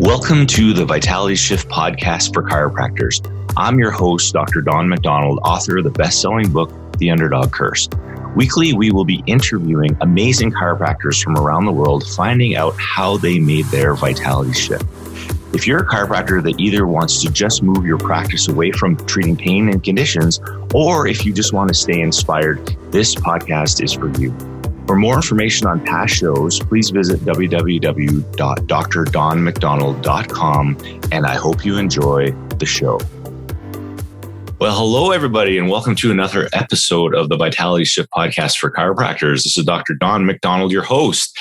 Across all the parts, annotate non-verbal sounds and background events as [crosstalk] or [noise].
Welcome to the Vitality Shift podcast for chiropractors. I'm your host, Dr. Don McDonald, author of the best selling book, The Underdog Curse. Weekly, we will be interviewing amazing chiropractors from around the world, finding out how they made their vitality shift. If you're a chiropractor that either wants to just move your practice away from treating pain and conditions, or if you just want to stay inspired, this podcast is for you. For more information on past shows, please visit www.drdonmcdonald.com and I hope you enjoy the show. Well, hello, everybody, and welcome to another episode of the Vitality Shift podcast for chiropractors. This is Dr. Don McDonald, your host.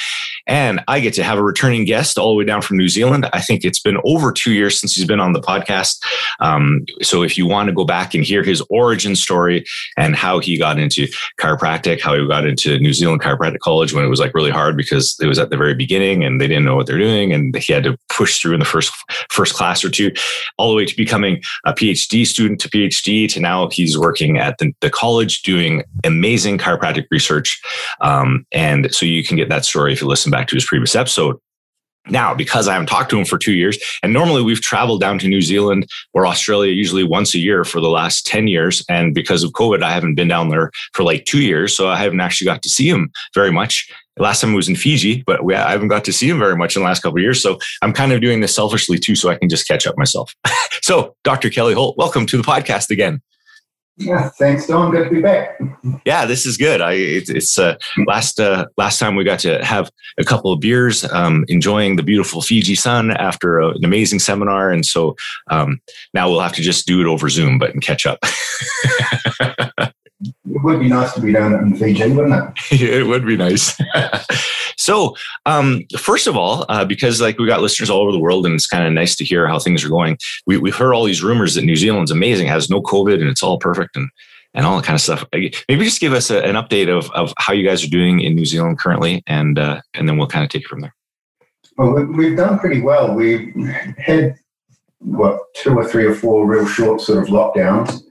And I get to have a returning guest all the way down from New Zealand. I think it's been over two years since he's been on the podcast. Um, so if you want to go back and hear his origin story and how he got into chiropractic, how he got into New Zealand Chiropractic College when it was like really hard because it was at the very beginning and they didn't know what they're doing and he had to push through in the first first class or two, all the way to becoming a PhD student to PhD to now he's working at the, the college doing amazing chiropractic research. Um, and so you can get that story if you listen back to his previous episode. Now, because I haven't talked to him for two years, and normally we've traveled down to New Zealand or Australia usually once a year for the last 10 years. And because of COVID, I haven't been down there for like two years. So I haven't actually got to see him very much. Last time I was in Fiji, but we, I haven't got to see him very much in the last couple of years. So I'm kind of doing this selfishly too, so I can just catch up myself. [laughs] so, Dr. Kelly Holt, welcome to the podcast again. Yeah, thanks, Don. Good to be back. Yeah, this is good. I it, it's uh, last uh, last time we got to have a couple of beers, um, enjoying the beautiful Fiji sun after a, an amazing seminar, and so um, now we'll have to just do it over Zoom, but and catch up. [laughs] it would be nice to be down in Fiji, wouldn't it? [laughs] it would be nice. [laughs] so, um, first of all, uh, because like we got listeners all over the world, and it's kind of nice to hear how things are going. We, we've heard all these rumors that New Zealand's amazing, has no COVID, and it's all perfect, and and all that kind of stuff. Maybe just give us a, an update of of how you guys are doing in New Zealand currently, and uh, and then we'll kind of take it from there. Well, we've done pretty well. We've had what two or three or four real short sort of lockdowns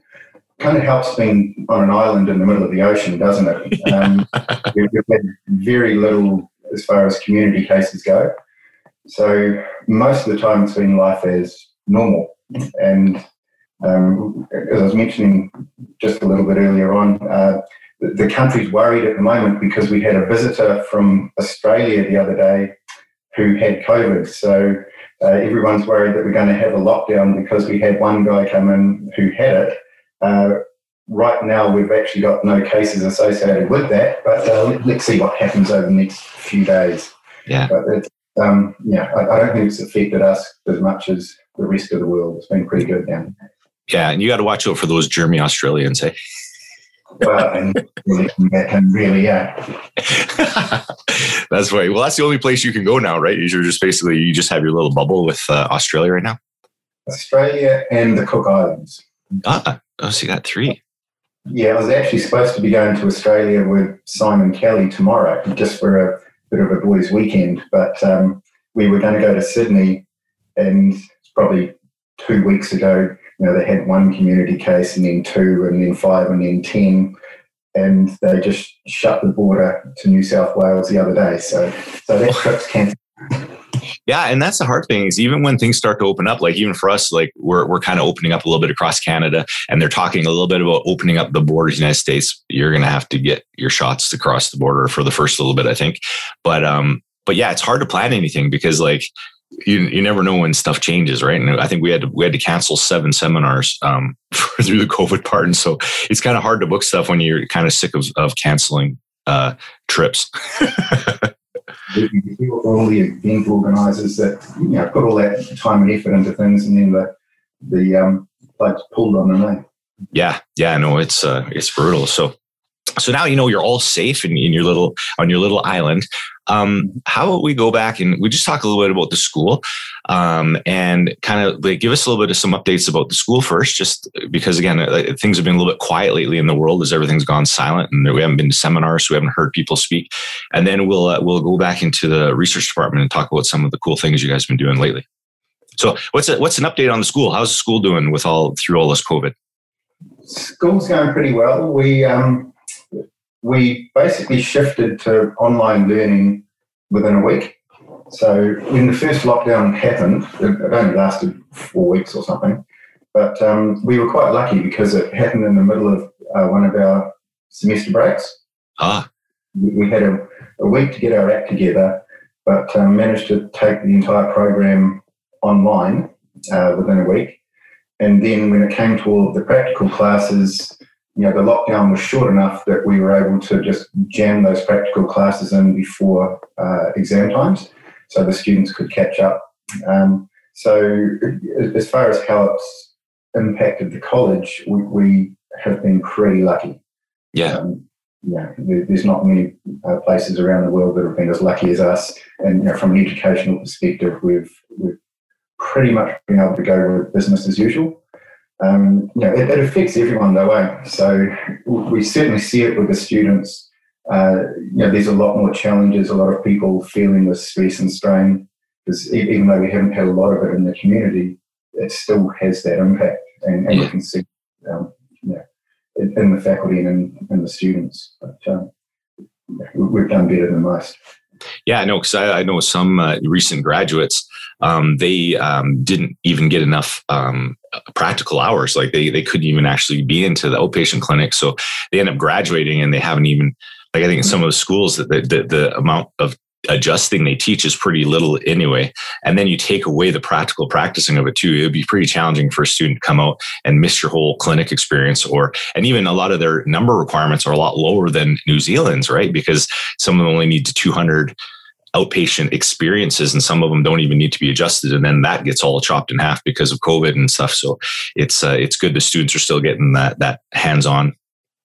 kind of helps being on an island in the middle of the ocean, doesn't it? Um, [laughs] we've, had very little as far as community cases go. So most of the time it's been life as normal. And um, as I was mentioning just a little bit earlier on, uh, the, the country's worried at the moment because we had a visitor from Australia the other day who had COVID. So uh, everyone's worried that we're going to have a lockdown because we had one guy come in who had it uh, right now, we've actually got no cases associated with that, but uh, let's see what happens over the next few days. Yeah. But um, yeah, I, I, don't think it's affected us as much as the rest of the world. It's been pretty good down there. Yeah, and you got to watch out for those German Australians, eh? well, and really, yeah. [laughs] that's right. Well, that's the only place you can go now, right? You're just basically you just have your little bubble with uh, Australia right now. Australia and the Cook Islands. Ah, oh, so you got three. Yeah, I was actually supposed to be going to Australia with Simon Kelly tomorrow, just for a bit of a boys' weekend. But um, we were going to go to Sydney, and probably two weeks ago, you know, they had one community case, and then two, and then five, and then ten, and they just shut the border to New South Wales the other day. So, so that trip's cancelled. Yeah, and that's the hard thing is even when things start to open up, like even for us, like we're we're kind of opening up a little bit across Canada, and they're talking a little bit about opening up the borders, United States. You're going to have to get your shots across the border for the first little bit, I think. But um, but yeah, it's hard to plan anything because like you you never know when stuff changes, right? And I think we had to we had to cancel seven seminars um, [laughs] through the COVID part, and so it's kind of hard to book stuff when you're kind of sick of of canceling uh, trips. [laughs] all the event organisers that you know put all that time and effort into things, and then the the um, pulled on the name. Yeah, yeah, no, it's uh, it's brutal. So so now you know you're all safe in, in your little on your little island. Um, how about we go back and we just talk a little bit about the school um, and kind of like give us a little bit of some updates about the school first just because again uh, things have been a little bit quiet lately in the world as everything's gone silent and we haven't been to seminars so we haven't heard people speak. And then we'll uh, we'll go back into the research department and talk about some of the cool things you guys have been doing lately. So what's a, what's an update on the school? How's the school doing with all through all this covid? School's going pretty well. We um we basically shifted to online learning within a week. So when the first lockdown happened, it only lasted four weeks or something, but um, we were quite lucky because it happened in the middle of uh, one of our semester breaks. Ah. We had a, a week to get our act together, but um, managed to take the entire program online uh, within a week. And then when it came to all of the practical classes, you know, the lockdown was short enough that we were able to just jam those practical classes in before uh, exam times, so the students could catch up. Um, so, as far as how it's impacted the college, we, we have been pretty lucky. Yeah. Um, yeah, there's not many uh, places around the world that have been as lucky as us. And you know, from an educational perspective, we've we've pretty much been able to go with business as usual. Um, you know, it, it, affects everyone though, way. So we certainly see it with the students. Uh, you know, there's a lot more challenges, a lot of people feeling the stress and strain because even though we haven't had a lot of it in the community, it still has that impact, and, and yeah. you can see, um, know, in the faculty and in, in the students. But um, we've done better than most. Yeah, no, because I, I, know some uh, recent graduates, um, they um, didn't even get enough um, practical hours. Like they they couldn't even actually be into the outpatient clinic, so they end up graduating and they haven't even. Like I think in some of the schools that the, the, the amount of adjusting they teach is pretty little anyway. And then you take away the practical practicing of it too. It would be pretty challenging for a student to come out and miss your whole clinic experience or, and even a lot of their number requirements are a lot lower than New Zealand's, right? Because some of them only need to 200 outpatient experiences and some of them don't even need to be adjusted and then that gets all chopped in half because of covid and stuff so it's uh, it's good the students are still getting that that hands on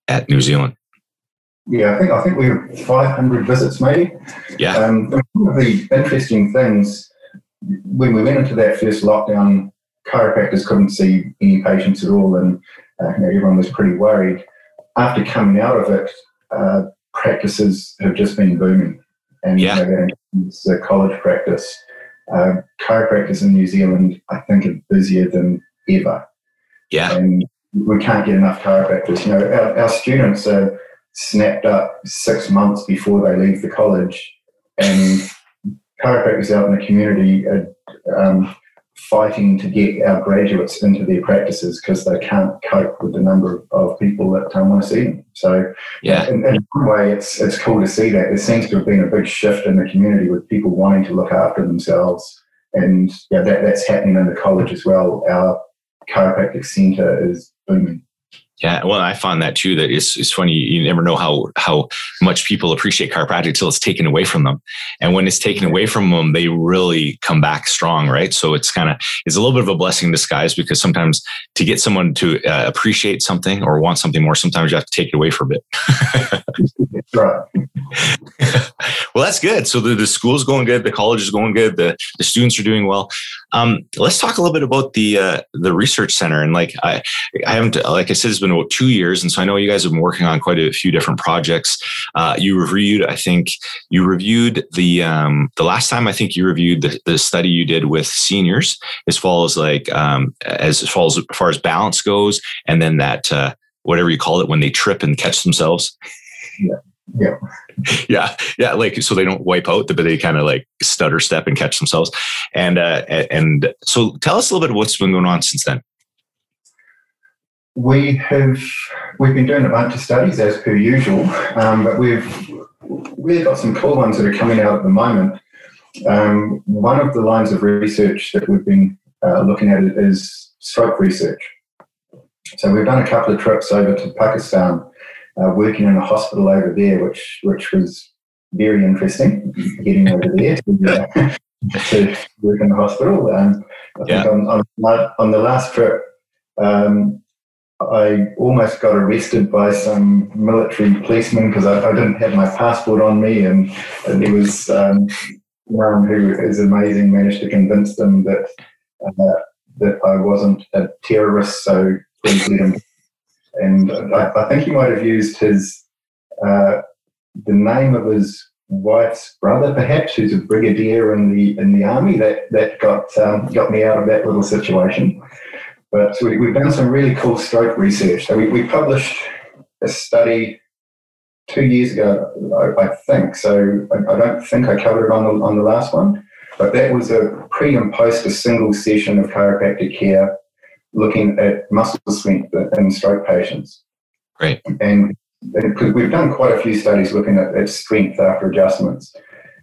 at new zealand yeah, I think I think we have 500 visits maybe. Yeah. Um, one of the interesting things when we went into that first lockdown, chiropractors couldn't see any patients at all, and uh, you know, everyone was pretty worried. After coming out of it, uh, practices have just been booming, and yeah. you know, it's a college practice. Uh, chiropractors in New Zealand, I think, are busier than ever. Yeah. And we can't get enough chiropractors. You know, our, our students are snapped up six months before they leave the college, and chiropractors out in the community are um, fighting to get our graduates into their practices because they can't cope with the number of people that um, want to see them. So, yeah, in, in one way, it's it's cool to see that there seems to have been a big shift in the community with people wanting to look after themselves, and yeah, that that's happening in the college as well. Our chiropractic centre is booming. Yeah, well, I found that too. That it's, it's funny. You never know how how much people appreciate chiropractic until it's taken away from them, and when it's taken away from them, they really come back strong, right? So it's kind of it's a little bit of a blessing in disguise because sometimes to get someone to uh, appreciate something or want something more, sometimes you have to take it away for a bit. [laughs] right. [laughs] well, that's good. So the, the school's going good, the college is going good, the the students are doing well. Um, let's talk a little bit about the uh, the research center and like I I haven't like I said it's been been about two years, and so I know you guys have been working on quite a few different projects. Uh, you reviewed, I think, you reviewed the um, the last time I think you reviewed the, the study you did with seniors, as far as like um, as far as, as far as balance goes, and then that uh, whatever you call it when they trip and catch themselves. Yeah. Yeah. [laughs] yeah. Yeah. Like, so they don't wipe out, but they kind of like stutter step and catch themselves. And, uh, and so tell us a little bit of what's been going on since then we have we've been doing a bunch of studies as per usual, um, but we've we've got some cool ones that are coming out at the moment. Um, one of the lines of research that we've been uh, looking at is stroke research. So we've done a couple of trips over to Pakistan, uh, working in a hospital over there, which which was very interesting. Getting over there to, uh, [laughs] to work in the hospital. Um, I yeah. think on, on, on, the last trip, um, I almost got arrested by some military policemen because I, I, didn't have my passport on me, and, and there was um, one who is amazing managed to convince them that uh, that I wasn't a terrorist, so please let him. And I, I think he might have used his uh, the name of his wife's brother, perhaps, who's a brigadier in the in the army. That that got um, got me out of that little situation. But so we, have done some really cool stroke research. So we, we published a study two years ago, I, I think. So I, I, don't think I covered it on the, on the last one. But that was a pre and post a single session of chiropractic care looking at muscle strength in stroke patients. Great. And because we've done quite a few studies looking at, at strength after adjustments.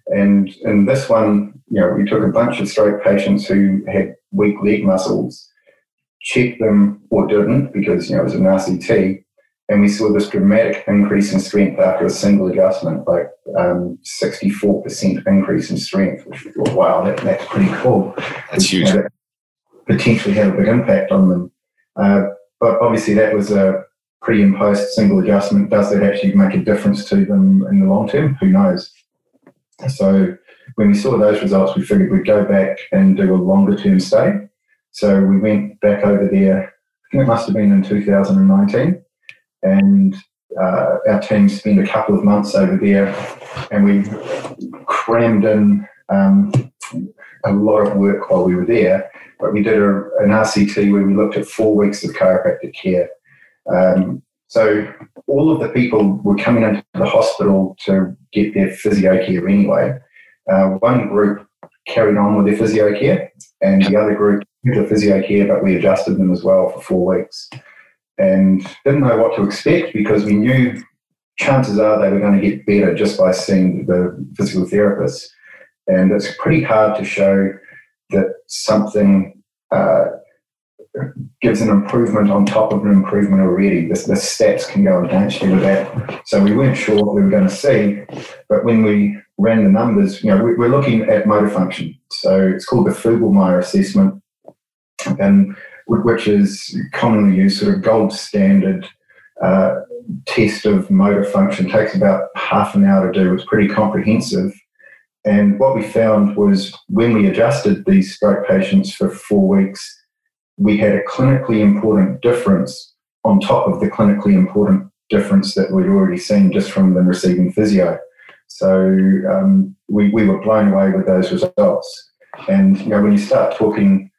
And in this one, you know, we took a bunch of stroke patients who had weak leg muscles, checked them or didn't because, you know, it was an RCT, and we saw this dramatic increase in strength after a single adjustment, like um, 64% increase in strength, which we thought, wow, that, that's pretty cool. That's huge. You know, potentially have a big impact on them. Uh, but obviously, that was a pre and post single adjustment. Does that actually make a difference to them in the long term? Who knows? So when we saw those results, we figured we'd go back and do a longer term study. So we went back over there, I think it must have been in 2019, and uh, our team spent a couple of months over there and we crammed in um, a lot of work while we were there. But we did a, an RCT where we looked at four weeks of chiropractic care. Um, so all of the people were coming into the hospital to get their physio care anyway. Uh, one group carried on with their physio care, and the other group the physio care, but we adjusted them as well for four weeks. And didn't know what to expect because we knew chances are they were going to get better just by seeing the physical therapist. And it's pretty hard to show that something uh, gives an improvement on top of an improvement already. The, the stats can go against you with that. So we weren't sure what we were going to see, but when we ran the numbers, you know, we, are looking at motor function. So it's called the Fugl-Meyer assessment, and which is commonly used, sort of gold standard uh, test of motor function. Takes about half an hour to do. It's pretty comprehensive. And what we found was when we adjusted these stroke patients for four weeks, we had a clinically important difference on top of the clinically important difference that we'd already seen just from them receiving physio. So um, we, we were blown away with those results. And you know, when you start talking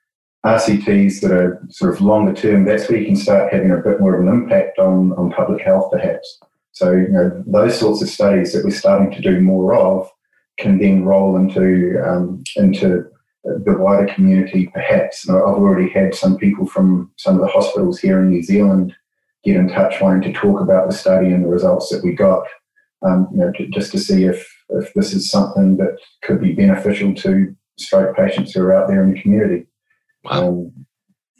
RCTs that are sort of longer term, that's where you can start having a bit more of an impact on, on public health, perhaps. So you know, those sorts of studies that we're starting to do more of can then roll into um, into the wider community, perhaps. I've already had some people from some of the hospitals here in New Zealand get in touch wanting to talk about the study and the results that we got, um, you know, just to see if, if this is something that could be beneficial to stroke patients who are out there in the community. Wow. Um,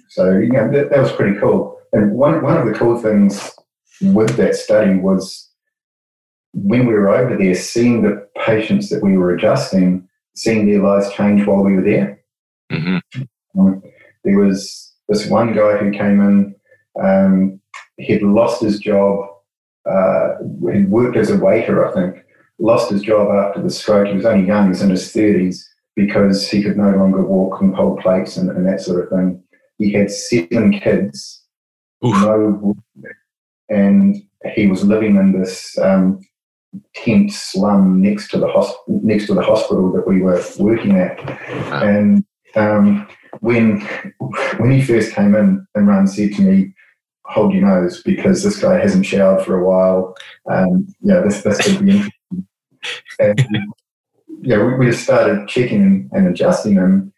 so, yeah, that, that was pretty cool. And one, one of the cool things with that study was when we were over there, seeing the patients that we were adjusting seeing their lives change while we were there. Mm-hmm. Um, there was this one guy who came in, um, he'd lost his job, uh, he'd worked as a waiter, I think, lost his job after the stroke. He was only young, he was in his 30s, because he could no longer walk and hold plates and, and that sort of thing. He had seven kids, no, and he was living in this um, tent slum next to the hosp- next to the hospital that we were working at. And um, when when he first came in, Imran said to me, "Hold your nose, because this guy hasn't showered for a while. Um, yeah, this this could be interesting." [laughs] And yeah, we, we just started checking and adjusting them,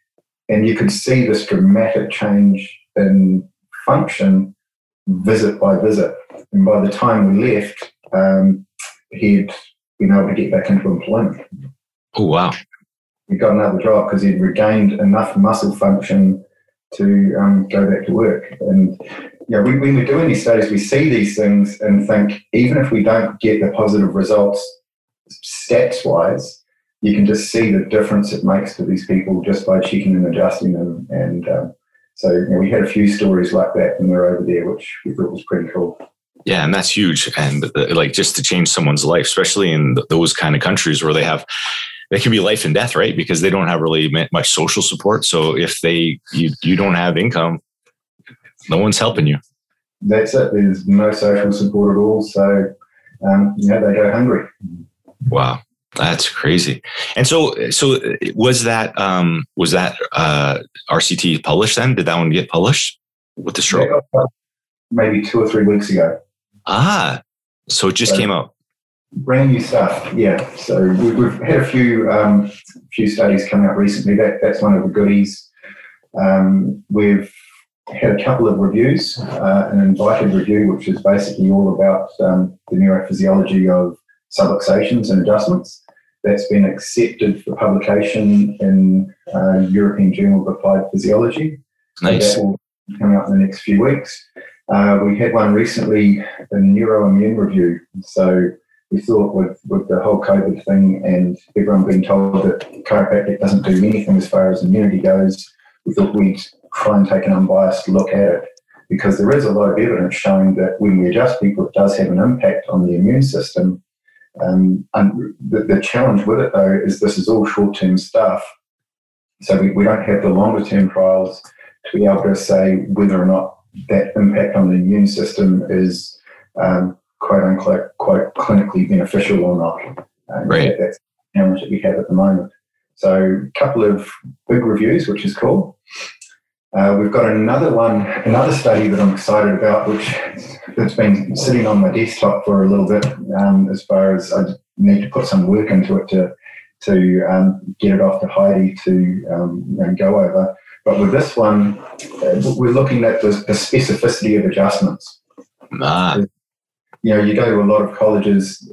and you could see this dramatic change in function visit by visit. And by the time we left, um, he'd been able to get back into employment. Oh, wow. He got another job because he'd regained enough muscle function to um, go back to work. And you know, when, when we're doing these studies, we see these things and think, even if we don't get the positive results stats wise, you can just see the difference it makes to these people just by checking and adjusting them. And um, so you know, we had a few stories like that when we were over there, which we thought was pretty cool. Yeah, and that's huge. And like just to change someone's life, especially in those kind of countries where they have, they can be life and death, right? Because they don't have really much social support. So if they, you, you don't have income, no one's helping you. That's it. There's no social support at all. So, um, yeah, they go hungry. Wow. That's crazy. And so, so was that, um, was that, uh, RCT published then? Did that one get published with the stroke? Maybe two or three weeks ago. Ah, so it just so, came out. Brand new stuff, yeah. So we, have had a few um, few studies come out recently. That that's one of the goodies. Um, we've had a couple of reviews, uh, an invited review, which is basically all about um, the neurophysiology of subluxations and adjustments. That's been accepted for publication in uh, European Journal of Applied Physiology. Nice. That will come out in the next few weeks. Uh, we had one recently, a neuroimmune review. So we thought with, with the whole COVID thing and everyone being told that chiropractic doesn't do anything as far as immunity goes, we thought we'd try and take an unbiased look at it because there is a lot of evidence showing that when we adjust people, it does have an impact on the immune system. Um, and the, the, challenge with it, though, is this is all short term stuff. So we, we don't have the longer term trials to be able to say whether or not that impact on the immune system is um, quote unquote quote clinically beneficial or not. Uh, right. That, that's the challenge that we have at the moment. So a couple of big reviews, which is cool. Uh, we've got another one, another study that I'm excited about, which has been sitting on my desktop for a little bit. Um, as far as I need to put some work into it to to um, get it off to Heidi to um, go over. But with this one, uh, we're looking at the, the specificity of adjustments. Ah. You know, you go to a lot of colleges,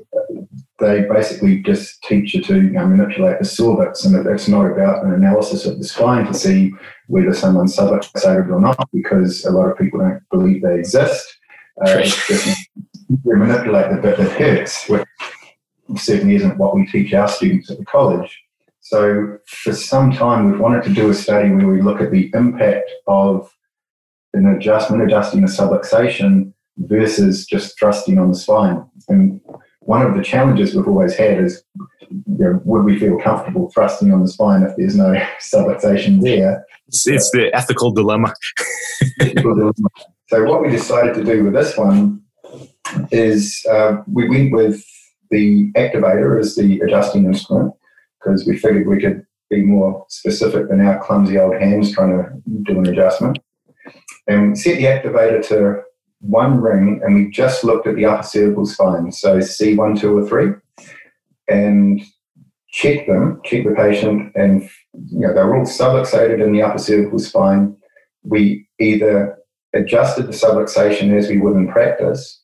they basically just teach you to you know, manipulate the cervix, and it's not about an analysis of the spine to see whether someone's subluxated or not, because a lot of people don't believe they exist. Uh, you manipulate the bit that hurts, which certainly isn't what we teach our students at the college. So for some time, we've wanted to do a study where we look at the impact of an adjustment, adjusting a subluxation versus just thrusting on the spine. And one of the challenges we've always had is, you know, would we feel comfortable thrusting on the spine if there's no [laughs] subluxation there? It's, it's the ethical dilemma. so what we decided to do with this one is uh, we went with the activator as the adjusting instrument because we figured we could be more specific than our clumsy old hands trying to do an adjustment. And set the activator to one ring, and we just looked at the upper cervical spine, so C1, 2, or 3, and check them, check the patient, and you know they're all subluxated in the upper cervical spine. We either adjusted the subluxation as we would in practice,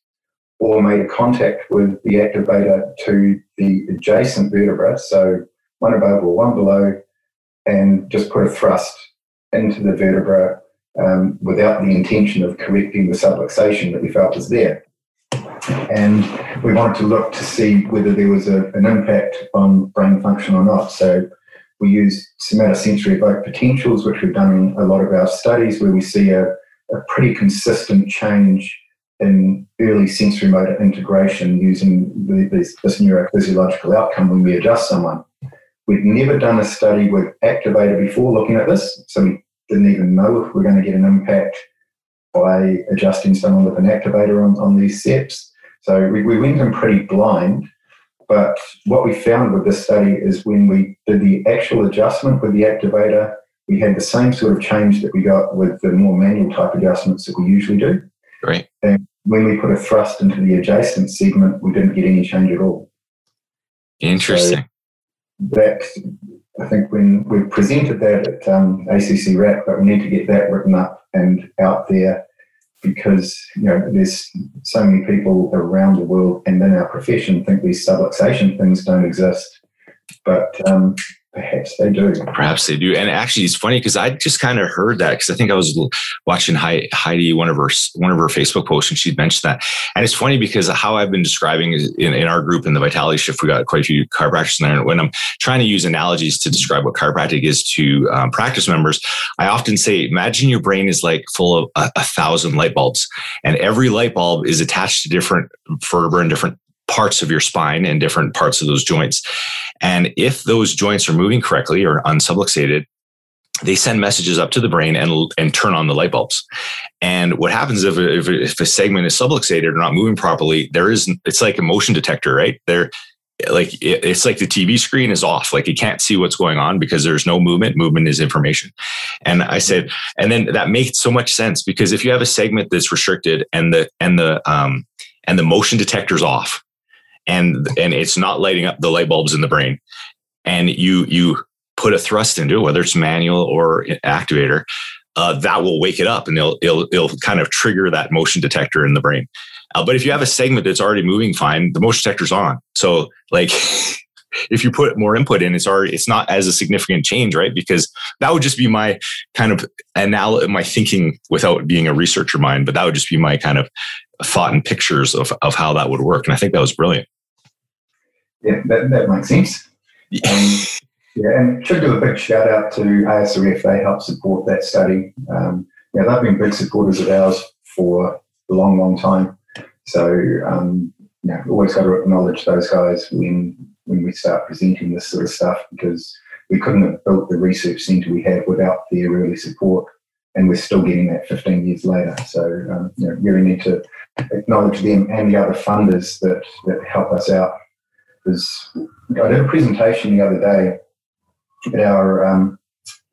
or made a contact with the activator to the adjacent vertebra, so one above or one below, and just put a thrust into the vertebra um, without the intention of correcting the subluxation that we felt was there. And we wanted to look to see whether there was a, an impact on brain function or not. So we use somatosensory evoked potentials, which we've done in a lot of our studies, where we see a, a pretty consistent change in early sensory motor integration using the, this, this neurophysiological outcome when we adjust someone. We've never done a study with activator before looking at this, so we didn't even know if we're going to get an impact by adjusting someone with an activator on, on these SEPs. So we, we went in pretty blind. But what we found with this study is when we did the actual adjustment with the activator, we had the same sort of change that we got with the more manual type adjustments that we usually do. Right. And when we put a thrust into the adjacent segment, we didn't get any change at all. Interesting. So that I think when we presented that at um, ACC RAC, but we need to get that written up and out there because you know there's so many people around the world and in our profession think these subluxation things don't exist, but um, Perhaps they do. Perhaps they do. And actually, it's funny because I just kind of heard that because I think I was watching Heidi one of her one of her Facebook posts and she'd mentioned that. And it's funny because how I've been describing in, in our group in the Vitality Shift, we got quite a few chiropractors in there. And when I'm trying to use analogies to describe what chiropractic is to um, practice members, I often say, imagine your brain is like full of a, a thousand light bulbs, and every light bulb is attached to different vertebrae and different parts of your spine and different parts of those joints. And if those joints are moving correctly or unsubluxated, they send messages up to the brain and, and turn on the light bulbs. And what happens if, if, if a segment is subluxated or not moving properly, there is, it's like a motion detector, right? There, like it's like the TV screen is off. Like you can't see what's going on because there's no movement. Movement is information. And I said, and then that makes so much sense because if you have a segment that's restricted and the and the um and the motion detector's off, and and it's not lighting up the light bulbs in the brain, and you you put a thrust into it, whether it's manual or activator, uh, that will wake it up and it'll, it'll, it'll kind of trigger that motion detector in the brain. Uh, but if you have a segment that's already moving fine, the motion detector's on. So like [laughs] if you put more input in, it's already it's not as a significant change, right? Because that would just be my kind of anal my thinking without being a researcher mind, but that would just be my kind of thought and pictures of, of how that would work. And I think that was brilliant. Yeah, that, that makes sense. Um, yeah, and should do a big shout out to ASRF. They help support that study. Um, yeah, they've been big supporters of ours for a long, long time. So, um, yeah, always got to acknowledge those guys when when we start presenting this sort of stuff because we couldn't have built the research centre we have without their early support, and we're still getting that 15 years later. So, um, you know, really need to acknowledge them and the other funders that that help us out. Because I did a presentation the other day at our um,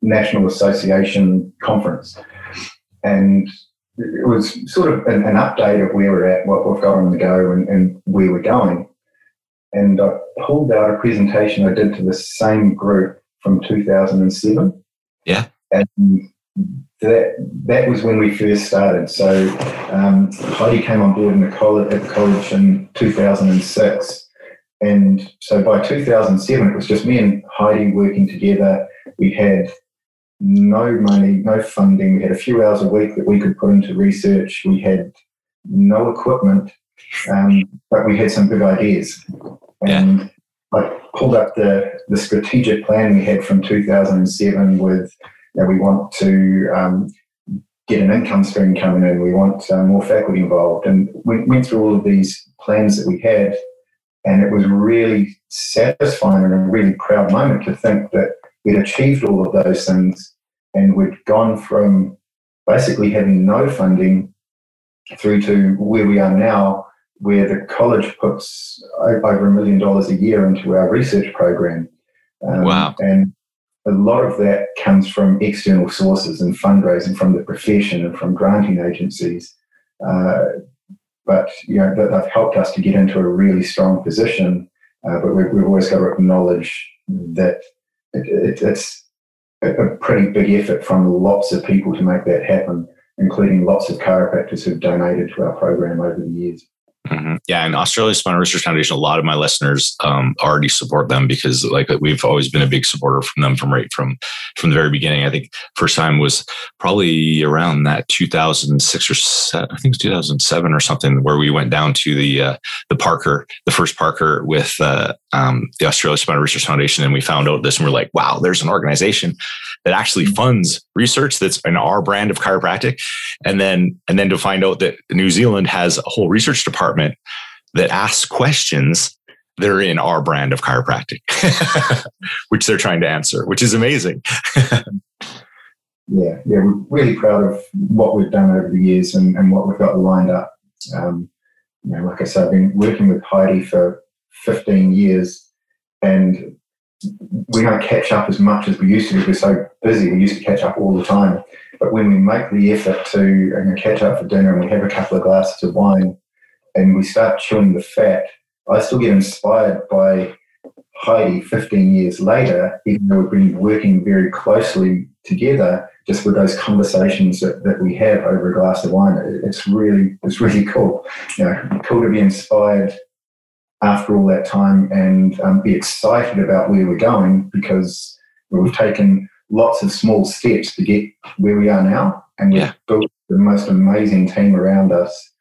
National Association conference, and it was sort of an, an, update of where we're at, what we've got on the go, and, and, where we're going. And I pulled out a presentation I did to the same group from 2007. Yeah. And that that was when we first started. So um, Heidi came on board in the college, at the college in 2006. And so by 2007, it was just me and Heidi working together. We had no money, no funding. We had a few hours a week that we could put into research. We had no equipment, um, but we had some big ideas. And yeah. I pulled up the, the strategic plan we had from 2007 with you know, we want to um, get an income stream coming in, we want uh, more faculty involved. And we went through all of these plans that we had. And it was really satisfying and a really proud moment to think that we'd achieved all of those things and we'd gone from basically having no funding through to where we are now, where the college puts over a million dollars a year into our research program. Um, wow. And a lot of that comes from external sources and fundraising from the profession and from granting agencies. Uh, but you know, they've helped us to get into a really strong position. Uh, but we've, we've, always got to acknowledge that it, it, it's a pretty big effort from lots of people to make that happen, including lots of chiropractors who've donated to our program over the years. Mm-hmm. Yeah, and Australia Spinal Research Foundation, a lot of my listeners um, already support them because, like, we've always been a big supporter from them from right from from the very beginning. I think first time was probably around that 2006 or seven, I think it's 2007 or something, where we went down to the uh, the Parker, the first Parker with uh, um, the Australia Spinal Research Foundation, and we found out this, and we're like, wow, there's an organization that actually funds research that's in our brand of chiropractic, and then and then to find out that New Zealand has a whole research department that asks questions that are in our brand of chiropractic, [laughs] which they're trying to answer, which is amazing. [laughs] yeah, yeah, we're really proud of what we've done over the years and, and what we've got lined up. Um, you know, like I said, I've been working with Heidi for 15 years and we don't catch up as much as we used to. because We're so busy. We used to catch up all the time. But when we make the effort to catch up for dinner and we have a couple of glasses of wine and we start chewing the fat, I still get inspired by Heidi 15 years later, even though we've been working very closely together, just with those conversations that, that we have over a glass of wine. It's really, it's really cool. You know, cool to be inspired after all that time and um, be excited about where we're going because we've taken lots of small steps to get where we are now and we've yeah. built the most amazing team around us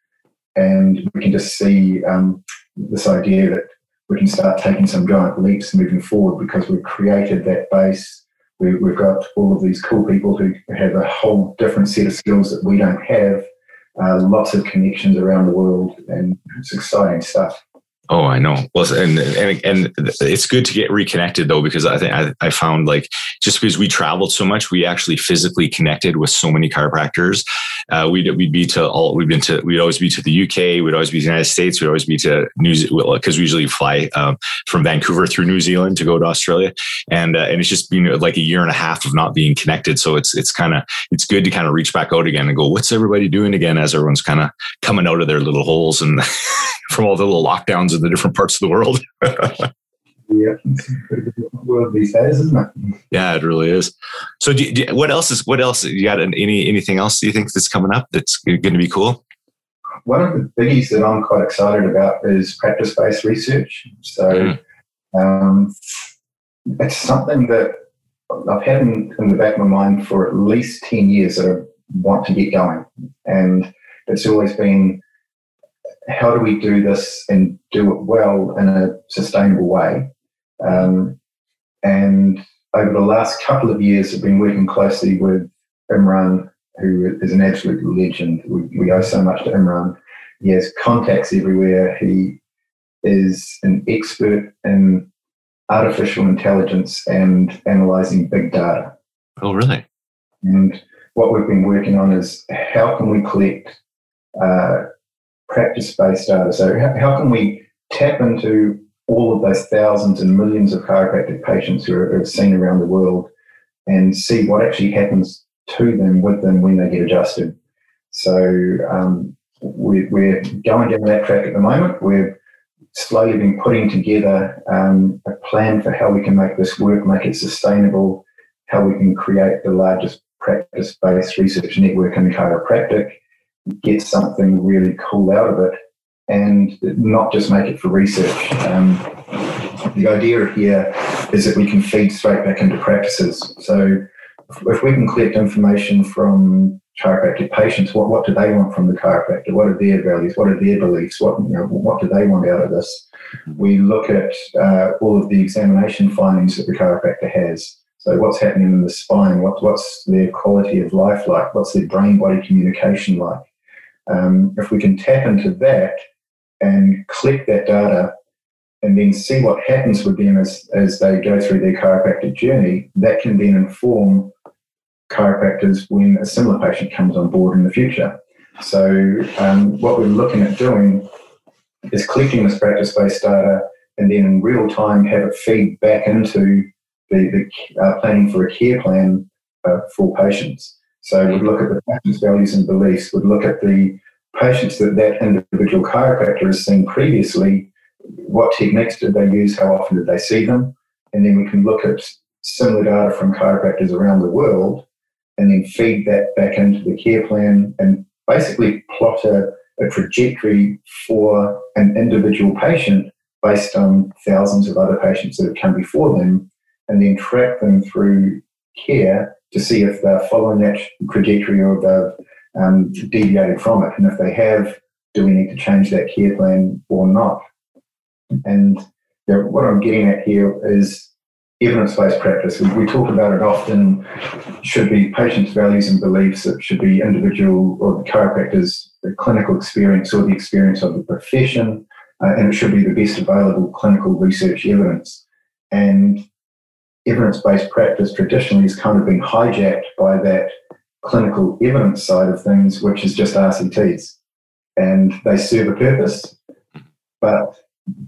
and we can just see um, this idea that we can start taking some giant leaps moving forward because we've created that base we, have got all of these cool people who have a whole different set of skills that we don't have uh, lots of connections around the world and it's exciting stuff Oh, I know. Well, and and and it's good to get reconnected though, because I think I, I found like just because we traveled so much, we actually physically connected with so many chiropractors. Uh, we'd we'd be to all we've been to. We'd always be to the UK. We'd always be to the United States. We'd always be to New Zealand because we usually fly um, from Vancouver through New Zealand to go to Australia, and uh, and it's just been like a year and a half of not being connected. So it's it's kind of it's good to kind of reach back out again and go, what's everybody doing again as everyone's kind of coming out of their little holes and [laughs] from all the little lockdowns the different parts of the world. [laughs] yeah, world these days, isn't it? Yeah, it really is. So, do, do, what else is what else? You got any anything else? Do you think that's coming up that's going to be cool? One of the biggies that I'm quite excited about is practice based research. So, mm. um, it's something that I've had in, in, the back of my mind for at least 10 years that I want to get going. And it's always been how do we do this and do it well in a sustainable way? Um, and over the last couple of years, I've been working closely with Imran, who is an absolute legend. We, we owe so much to Imran. He has contacts everywhere. He is an expert in artificial intelligence and analyzing big data. Oh, really? And what we've been working on is how can we collect uh, practice-based data? So how, can we tap into all of those thousands and millions of chiropractic patients who are, are seen around the world and see what actually happens to them with them when they get adjusted? So um, we're, we're going down that track at the moment. We've slowly been putting together um, a plan for how we can make this work, make it sustainable, how we can create the largest practice-based research network in chiropractic, get something really cool out of it, and not just make it for research. Um, the idea here is that we can feed straight back into practices. So if we can collect information from chiropractic patients, what, what do they want from the chiropractor? What are their values? What are their beliefs? What, you know, what do they want out of this? We look at uh, all of the examination findings that the chiropractor has. So what's happening in the spine? What, what's their quality of life like? What's their brain-body communication like? Um, if we can tap into that and collect that data and then see what happens with them as, as they go through their chiropractic journey, that can then inform chiropractors when a similar patient comes on board in the future. So, um, what we're looking at doing is collecting this practice based data and then in real time have it feed back into the, the uh, planning for a care plan uh, for patients. So, we'd look at the patient's values and beliefs, we'd look at the patients that that individual chiropractor has seen previously, what techniques did they use, how often did they see them, and then we can look at similar data from chiropractors around the world and then feed that back into the care plan and basically plot a, a trajectory for an individual patient based on thousands of other patients that have come before them and then track them through care to see if they're following that trajectory or they've um, deviated from it. And if they have, do we need to change that care plan or not? And you know, what I'm getting at here is evidence-based practice. We, we, talk about it often. Should be patients' values and beliefs. It should be individual or the chiropractor's the clinical experience or the experience of the profession, uh, and it should be the best available clinical research evidence. And evidence-based practice traditionally has kind of been hijacked by that clinical evidence side of things, which is just RCTs, and they serve a purpose, but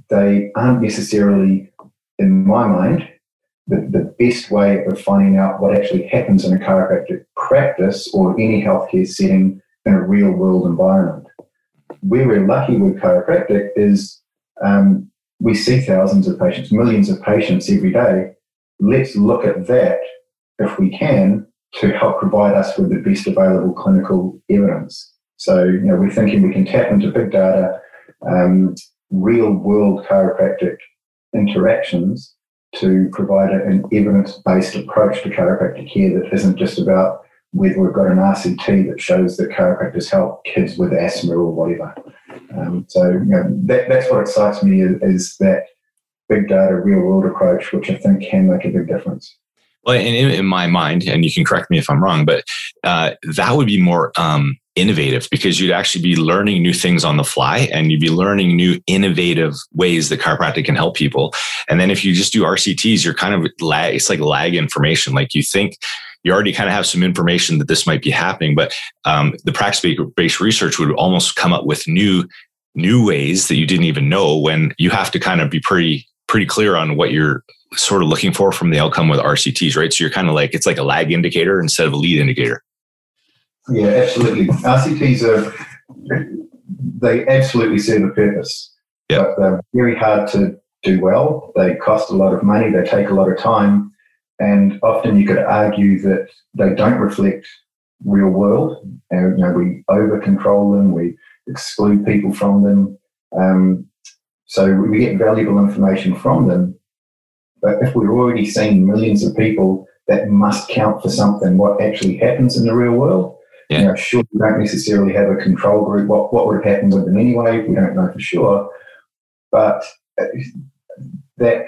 they aren't necessarily, in my mind, the, the best way of finding out what actually happens in a chiropractic practice or any healthcare setting in a real world environment. Where we're lucky with chiropractic is um, we see thousands of patients, millions of patients every day. Let's look at that, if we can, to help provide us with the best available clinical evidence. So, you know, we're thinking we can tap into big data, um, real world chiropractic interactions to provide an evidence-based approach to chiropractic care that isn't just about whether we've got an RCT that shows that chiropractors help kids with asthma or whatever. Um, so you know, that, that's what excites me is, is, that big data, real world approach, which I think can make a big difference. Well, in, in my mind, and you can correct me if I'm wrong, but uh, that would be more um, innovative because you'd actually be learning new things on the fly and you'd be learning new innovative ways that chiropractic can help people. And then if you just do RCTs, you're kind of lag, it's like lag information. Like you think you already kind of have some information that this might be happening, but um, the practice based research would almost come up with new, new ways that you didn't even know when you have to kind of be pretty, pretty clear on what you're sort of looking for from the outcome with RCTs, right? So you're kind of like, it's like a lag indicator instead of a lead indicator. Yeah, absolutely. RCTs are they absolutely serve a purpose, Yeah. But they're very hard to do well. They cost a lot of money. They take a lot of time. And often you could argue that they don't reflect real world. And, you know, we over control them. We exclude people from them. Um, so we get valuable information from them. But if we're already seeing millions of people, that must count for something. What actually happens in the real world? Yeah. You know, sure, we don't necessarily have a control group. What what would have happened with them anyway? We don't know for sure. But uh, that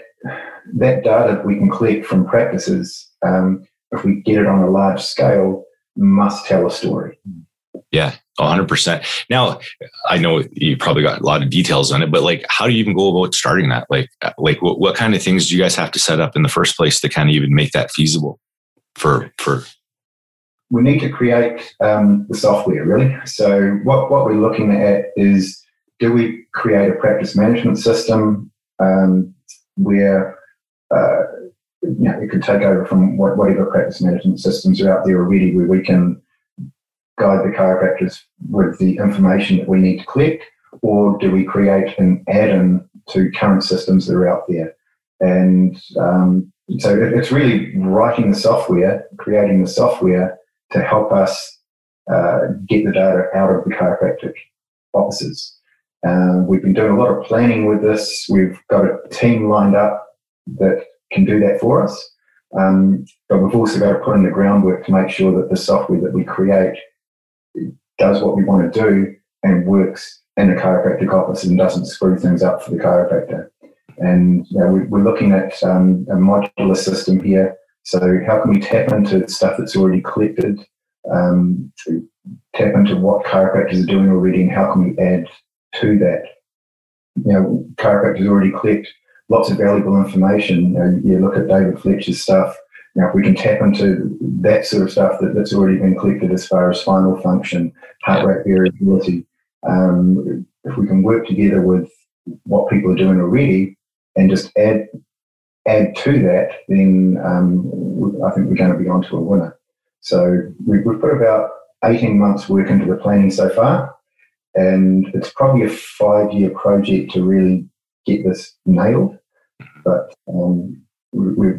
that data that we can collect from practices, um, if we get it on a large scale, must tell a story. Yeah, 100%. Now, I know you probably got a lot of details on it, but like, how do you even go about starting that? Like, like what, what kind of things do you guys have to set up in the first place to kind of even make that feasible for, for? We need to create um, the software really. So what, what we're looking at is, do we create a practice management system um, where uh, you know, it could take over from whatever practice management systems are out there already, where we can guide the chiropractors with the information that we need to collect, or do we create an add-in to current systems that are out there? And um, so it's really writing the software, creating the software to help us uh, get the data out of the chiropractic offices. Uh, we've been doing a lot of planning with this. We've got a team lined up that can do that for us. Um, but we've also got to put in the groundwork to make sure that the software that we create does what we want to do and works in a chiropractic office and doesn't screw things up for the chiropractor. And you know, we, are looking at um, a modular system here. So how can we tap into stuff that's already collected, um, tap into what chiropractors are doing already, and how can we add to that? You know, chiropractors already collect lots of valuable information. You, know, you look at David Fletcher's stuff, now, if we can tap into that sort of stuff that, that's already been collected as far as spinal function, heart rate variability, um, if we can work together with what people are doing already and just add add to that, then um, I think we're going to be onto a winner. So we've, we've put about 18 months work into the planning so far, and it's probably a five year project to really get this nailed. But um, we,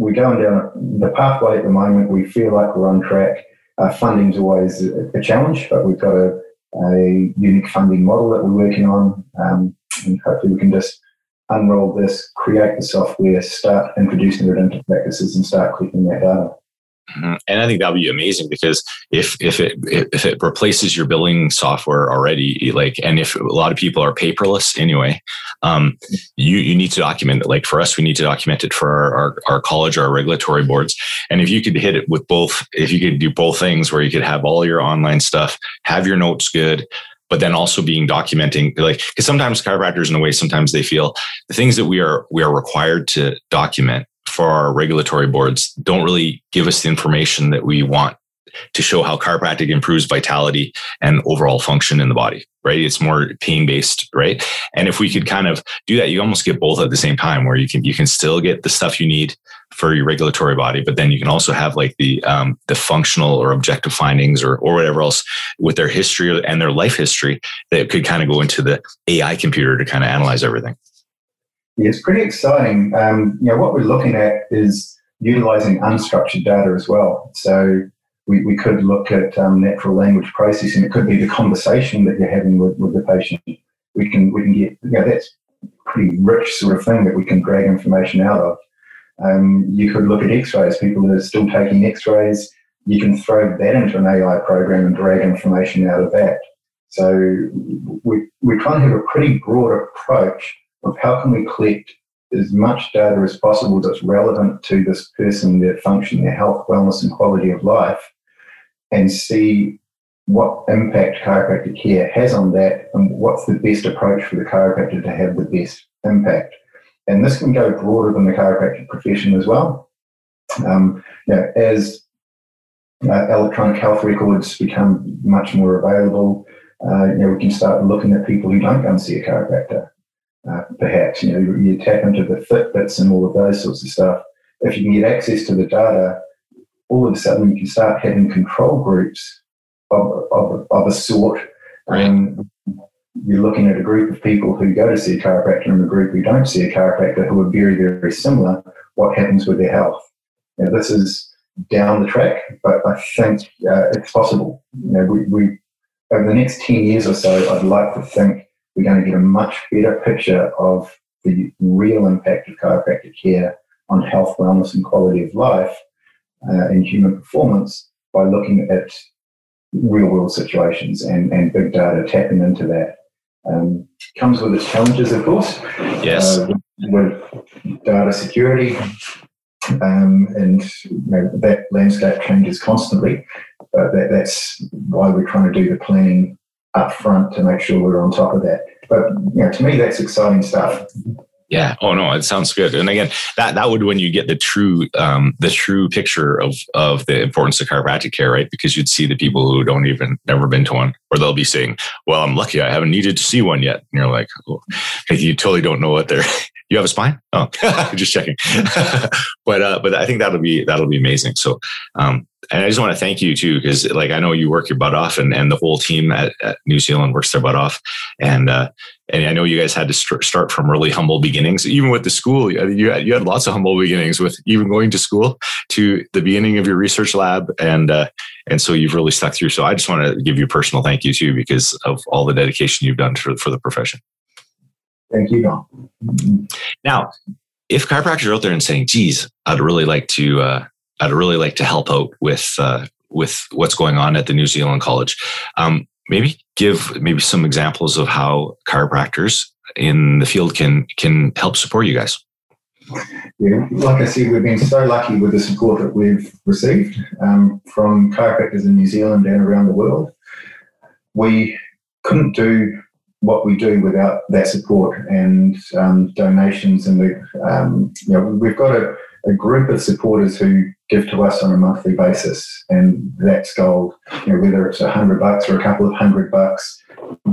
we're going down the pathway at the moment. We feel like we're on track. Uh, funding's always a, challenge, but we've got a, a, unique funding model that we're working on, um, and hopefully we can just unroll this, create the software, start introducing it into practices, and start collecting that data. Mm-hmm. And I think that would be amazing because if if it if it replaces your billing software already, like, and if a lot of people are paperless anyway, um, you you need to document it. Like for us, we need to document it for our, our, our college or our regulatory boards. And if you could hit it with both, if you could do both things, where you could have all your online stuff, have your notes good, but then also being documenting like because sometimes chiropractors in a way sometimes they feel the things that we are we are required to document for our regulatory boards don't really give us the information that we want to show how chiropractic improves vitality and overall function in the body, right? It's more pain based, right? And if we could kind of do that, you almost get both at the same time where you can, you can still get the stuff you need for your regulatory body, but then you can also have like the, um, the functional or objective findings or, or whatever else with their history and their life history that could kind of go into the AI computer to kind of analyze everything. It's pretty exciting. Um, you know, what we're looking at is utilizing unstructured data as well. So we, we could look at um, natural language processing. It could be the conversation that you're having with, with the patient. We can we can get you know, that's pretty rich sort of thing that we can drag information out of. Um, you could look at X-rays. People that are still taking X-rays, you can throw that into an AI program and drag information out of that. So we, we're trying to have a pretty broad approach of how can we collect as much data as possible that's relevant to this person, their function, their health, wellness, and quality of life, and see what impact chiropractic care has on that and what's the best approach for the chiropractor to have the best impact. And this can go broader than the chiropractic profession as well. Um, you know, as uh, electronic health records become much more available, uh, you know, we can start looking at people who don't and see a chiropractor uh, perhaps. You know, you tap into the Fitbits and all of those sorts of stuff. If you can get access to the data, all of a sudden you can start having control groups of, of, of a sort. Right. Um, you're looking at a group of people who go to see a chiropractor and a group who don't see a chiropractor who are very, very similar, what happens with their health? Now, this is down the track, but I think uh, it's possible. You know, we, we, over the next 10 years or so, I'd like to think we're going to get a much better picture of the real impact of chiropractic care on health, wellness, and quality of life uh, and human performance by looking at real world situations and, and big data tapping into that. Um, comes with its challenges, of course. Yes. Uh, with, data security, um, and you know, that landscape changes constantly. But that, that's why we're trying to do the planning up front to make sure we're on top of that. But you know, to me, that's exciting stuff. Yeah. Oh no, it sounds good. And again, that that would when you get the true um, the true picture of of the importance of chiropractic care, right? Because you'd see the people who don't even never been to one, or they'll be saying, "Well, I'm lucky, I haven't needed to see one yet." And you're like, oh, you totally don't know what they're. [laughs] you have a spine? Oh, [laughs] just checking. [laughs] but uh, but I think that'll be that'll be amazing. So um, and I just want to thank you too, because like I know you work your butt off, and, and the whole team at, at New Zealand works their butt off, and uh, and I know you guys had to st- start from really humble beginnings. Even with the school, you had, you had lots of humble beginnings with even going to school to the beginning of your research lab, and uh, and so you've really stuck through. So I just want to give you a personal thank you too, because of all the dedication you've done for for the profession. Thank you, Don. Now, if chiropractors are out there and saying, "Geez, I'd really like to," uh, I'd really like to help out with uh, with what's going on at the New Zealand College. Um, maybe give maybe some examples of how chiropractors in the field can can help support you guys. Yeah, like I said, we've been so lucky with the support that we've received um, from chiropractors in New Zealand and around the world. We couldn't do what we do without that support and um, donations. And the, um, you know, we've got a, a, group of supporters who give to us on a monthly basis, and that's gold. You know, whether it's a hundred bucks or a couple of hundred bucks,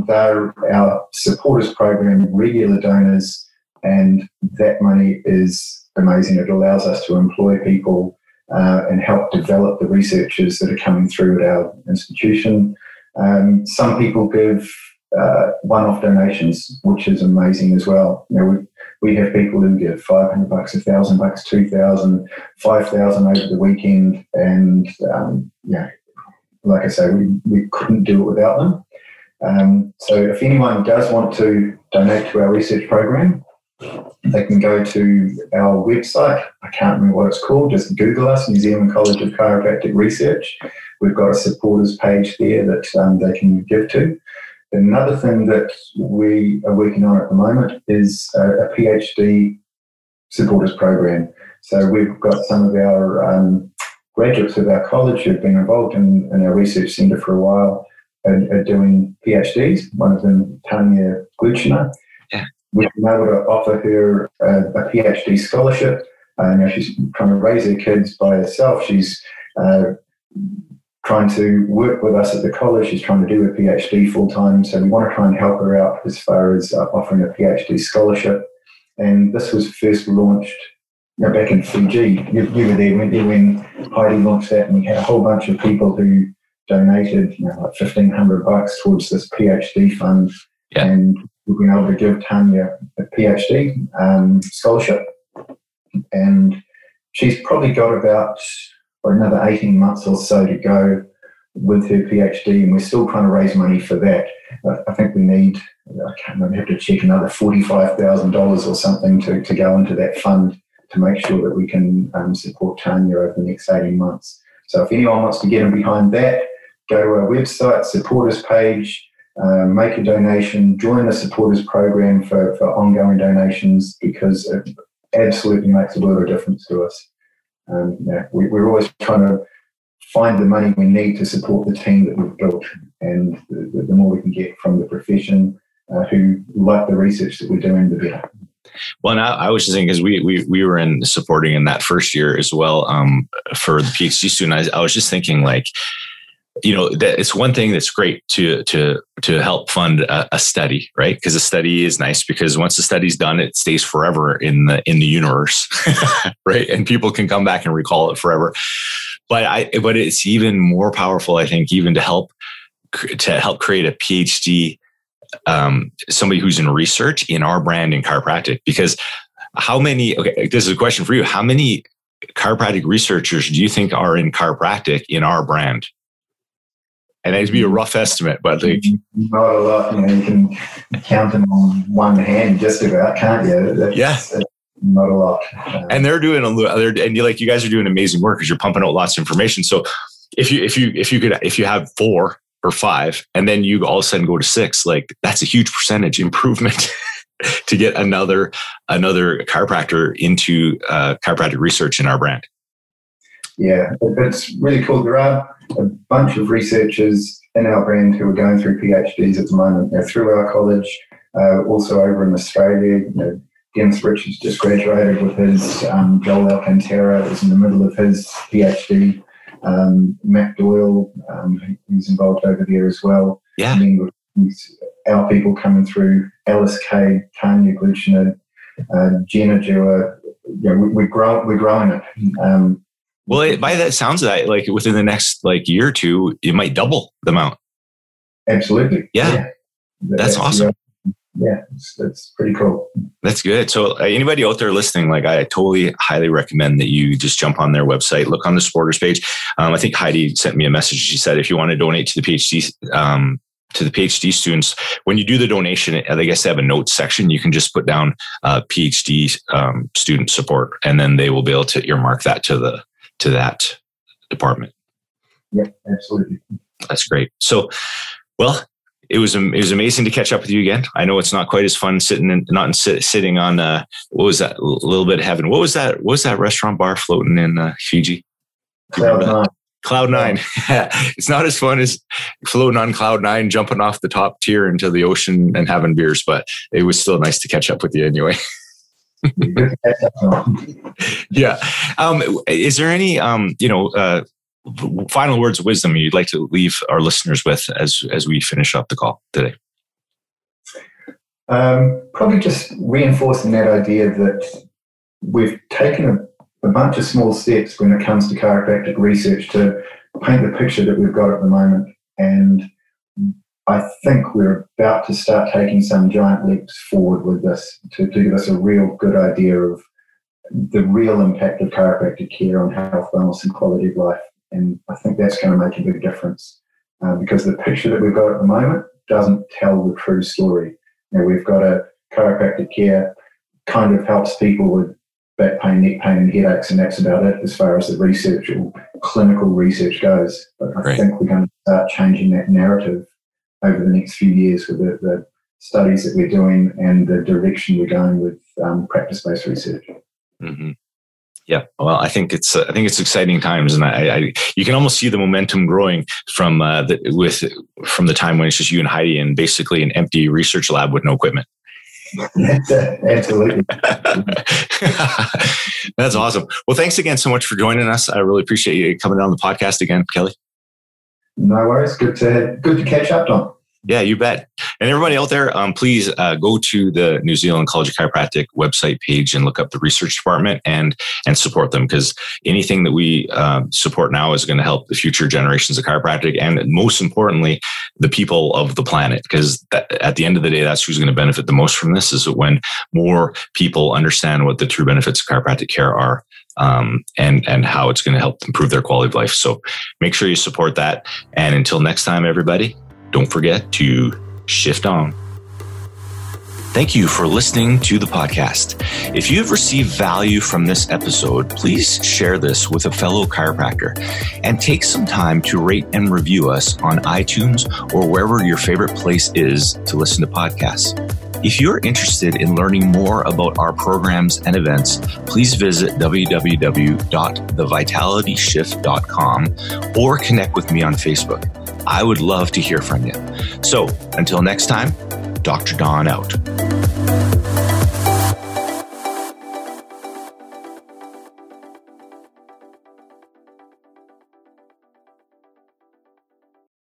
they're our supporters program regular donors, and that money is amazing. It allows us to employ people uh, and help develop the researchers that are coming through at our institution. Um, some people give uh, one-off donations, which is amazing as well. You know, we, have people who give 500 bucks, 1,000 bucks, 2,000, 5,000 over the weekend. And, um, yeah, like I say, we, we couldn't do it without them. Um, so if anyone does want to donate to our research program, they can go to our website. I can't remember what it's called. Just Google us, New Zealand College of Chiropractic Research. We've got a supporters page there that um, they can give to. Another thing that we are working on at the moment is a, a PhD supporters program. So we've got some of our um, graduates of our college who've been involved in, in our research centre for a while are, are, doing PhDs. One of them, Tanya Glucina. Yeah. We've been able to offer her a, a PhD scholarship. Uh, you know, she's trying to raise her kids by herself. She's uh, trying to work with us at the college. She's trying to do a PhD full time. So we want to try and help her out as far as uh, offering a PhD scholarship. And this was first launched you know, back in Fiji. You, you, were there, you, when Heidi launched that? And we had a whole bunch of people who donated, you know, like 1500 bucks towards this PhD fund. Yeah. And we've been able to give Tanya a PhD um, scholarship. And she's probably got about another 18 months or so to go with her PhD, and we're still trying to raise money for that. I think we need, I can't remember, have to check another $45,000 or something to, to go into that fund to make sure that we can um, support Tanya over the next 18 months. So if anyone wants to get in behind that, go to our website, supporters page, uh, make a donation, join the supporters program for, for ongoing donations because it absolutely makes a world of difference to us. Um, yeah, we, are always trying to find the money we need to support the team that we've built, and the, the more we can get from the profession uh, who like the research that we're doing, the better. Well, and I, I was just saying because we, we we were in supporting in that first year as well um, for the PhD student. I, I was just thinking like you know that it's one thing that's great to to to help fund a, a study right? Because a study is nice because once the study's done it stays forever in the in the universe [laughs] right? And people can come back and recall it forever. But i but it's even more powerful i think even to help to help create a phd um, somebody who's in research in our brand in chiropractic. Because how many okay this is a question for you. How many chiropractic researchers do you think are in chiropractic in our brand and it'd be a rough estimate but like not a lot you know you can count them on one hand just about can't you that's, yeah not a lot um, and they're doing a little and you like you guys are doing amazing work because you're pumping out lots of information so if you if you if you could if you have four or five and then you all of a sudden go to six like that's a huge percentage improvement [laughs] to get another another chiropractor into uh, chiropractic research in our brand. Yeah, it's really cool. There are a bunch of researchers in our brand who are going through PhDs at the moment. They're through our college, uh, also over in Australia. You know, Dennis Richards just graduated with his. Um, Joel Alcantara is in the middle of his PhD. Um, Matt Doyle, um, who's involved over there as well. Yeah our people coming through, Alice Cade, Tanya Glucina, uh, Jenna Duehr, yeah, we, we grow, we're growing it. Um, well, it, by that sounds of that, like within the next like year or two, it might double the amount. Absolutely. Yeah. yeah. That's, that's, awesome. Yeah, it's, that's pretty cool. That's good. So, uh, anybody out there listening, like I totally highly recommend that you just jump on their website, look on the supporters page. Um, I think Heidi sent me a message. She said if you want to donate to the PhD um, to the PhD students, when you do the donation, I guess they have a notes section. You can just put down uh, PhD um, student support, and then they will be able to earmark that to the to that department. Yeah, absolutely. That's great. So, well, it was it was amazing to catch up with you again. I know it's not quite as fun sitting and not sit, sitting on uh, what was that a little bit of heaven. What was that? What was that restaurant bar floating in uh, Fiji? Cloud nine. Cloud nine. [laughs] it's not as fun as floating on Cloud nine, jumping off the top tier into the ocean and having beers, but it was still nice to catch up with you anyway. [laughs] [laughs] yeah. Um, is there any, um, you know, uh, final words of wisdom you'd like to leave our listeners with as as we finish up the call today? Um, probably just reinforcing that idea that we've taken a a bunch of small steps when it comes to chiropractic research to paint the picture that we've got at the moment. And I think we're about to start taking some giant leaps forward with this to, to give us a real good idea of the real impact of chiropractic care on health, wellness, and quality of life. And I think that's going to make a big difference uh, because the picture that we've got at the moment doesn't tell the true story. You know, we've got a chiropractic care kind of helps people with back pain, neck pain, and headaches, and that's about it as far as the research or clinical research goes. But I Great. think we're going to start changing that narrative over the next few years with the, the studies that we're doing and the direction we're going with um, practice-based research. Mm-hmm. Yeah, well, I think it's uh, I think it's exciting times, and I, I, you can almost see the momentum growing from uh, the, with from the time when it's just you and Heidi in basically an empty research lab with no equipment. [laughs] Absolutely. [laughs] That's awesome. Well, thanks again so much for joining us. I really appreciate you coming on the podcast again, Kelly. No worries. Good to good to catch up, Don. Yeah, you bet. And everybody out there, um, please uh, go to the New Zealand College of Chiropractic website page and look up the research department and and support them because anything that we uh, support now is going to help the future generations of chiropractic and most importantly, the people of the planet. Because at the end of the day, that's who's going to benefit the most from this. Is when more people understand what the true benefits of chiropractic care are. Um, and and how it's going to help improve their quality of life. So make sure you support that. And until next time, everybody, don't forget to shift on. Thank you for listening to the podcast. If you have received value from this episode, please share this with a fellow chiropractor and take some time to rate and review us on iTunes or wherever your favorite place is to listen to podcasts. If you're interested in learning more about our programs and events, please visit www.thevitalityshift.com or connect with me on Facebook. I would love to hear from you. So until next time, Dr. Don out.